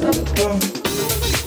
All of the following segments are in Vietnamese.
Bye.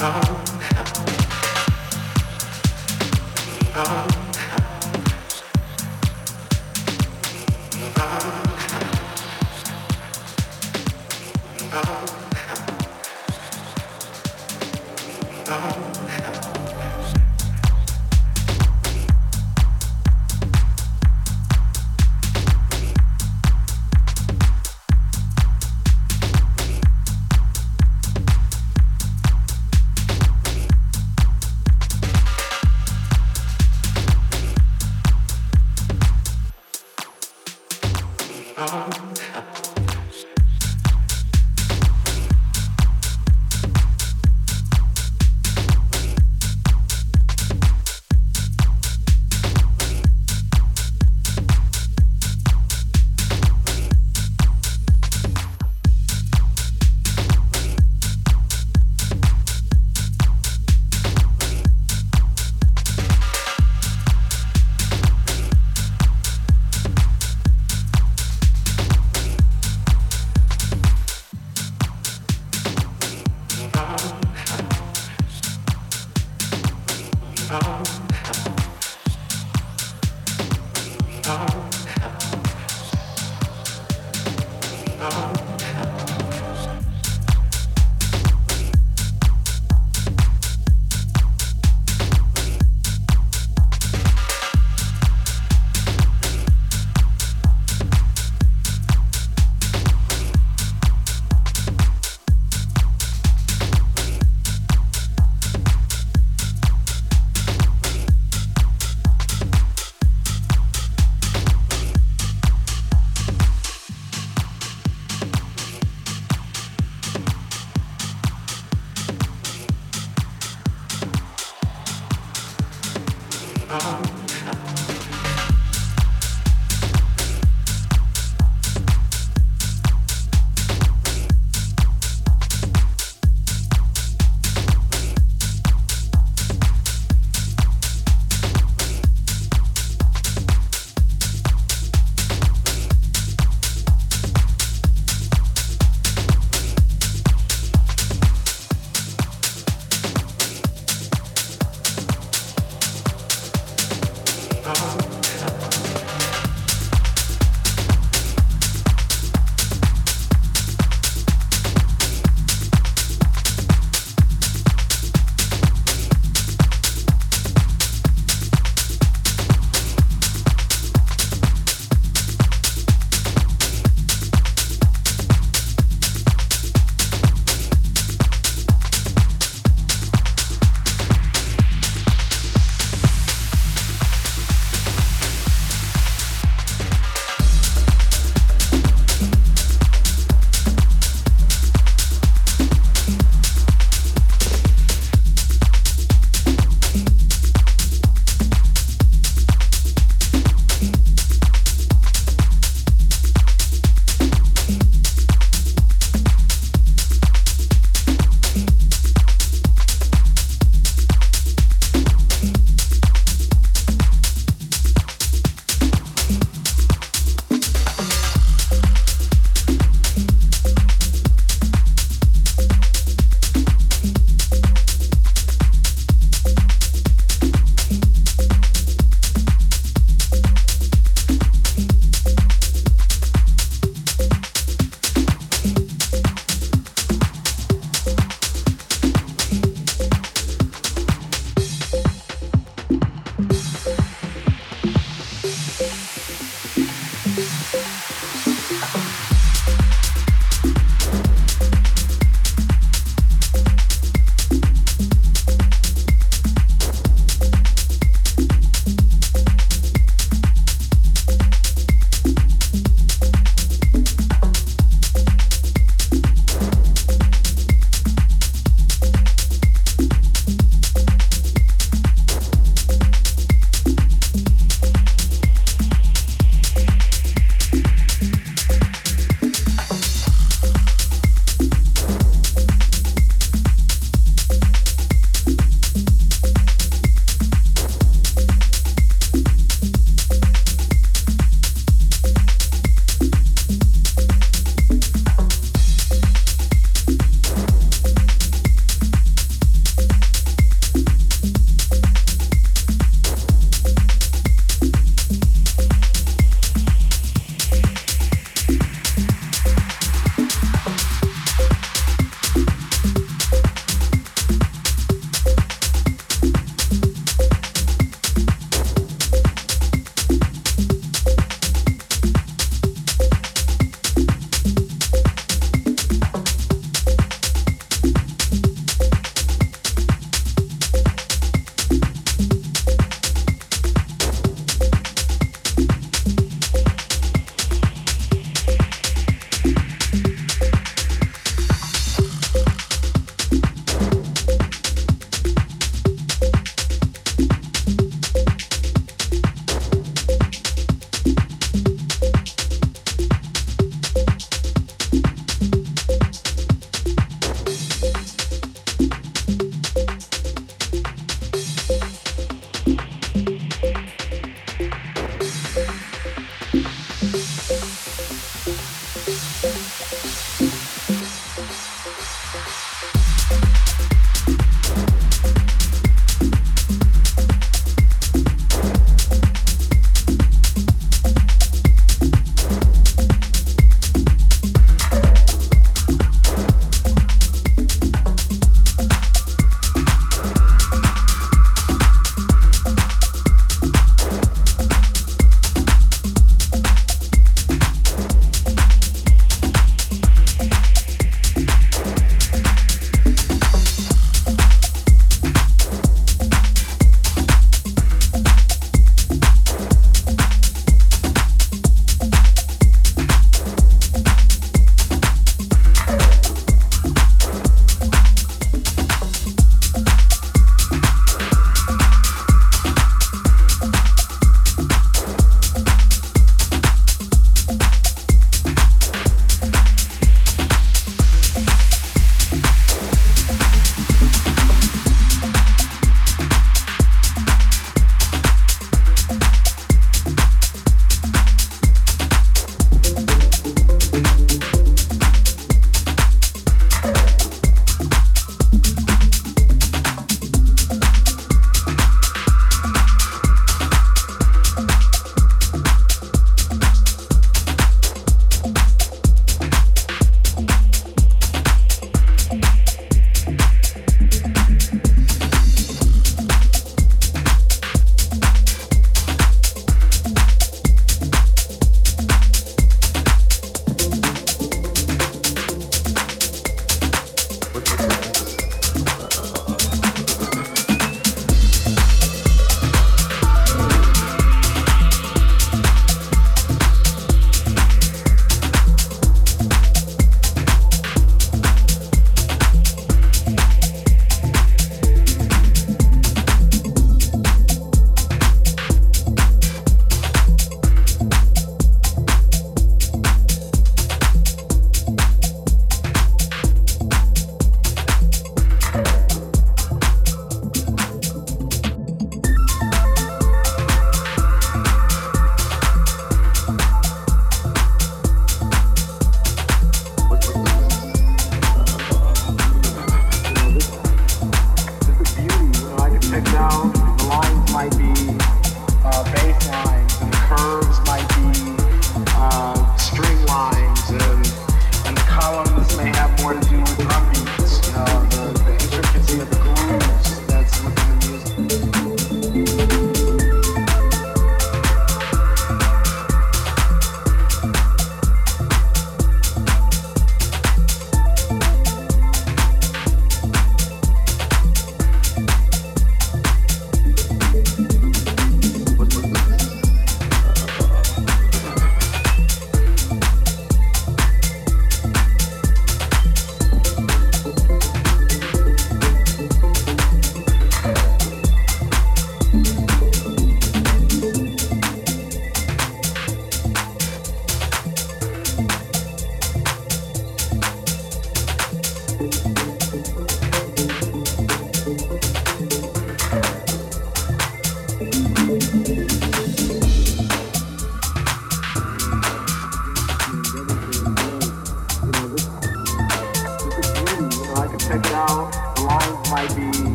out.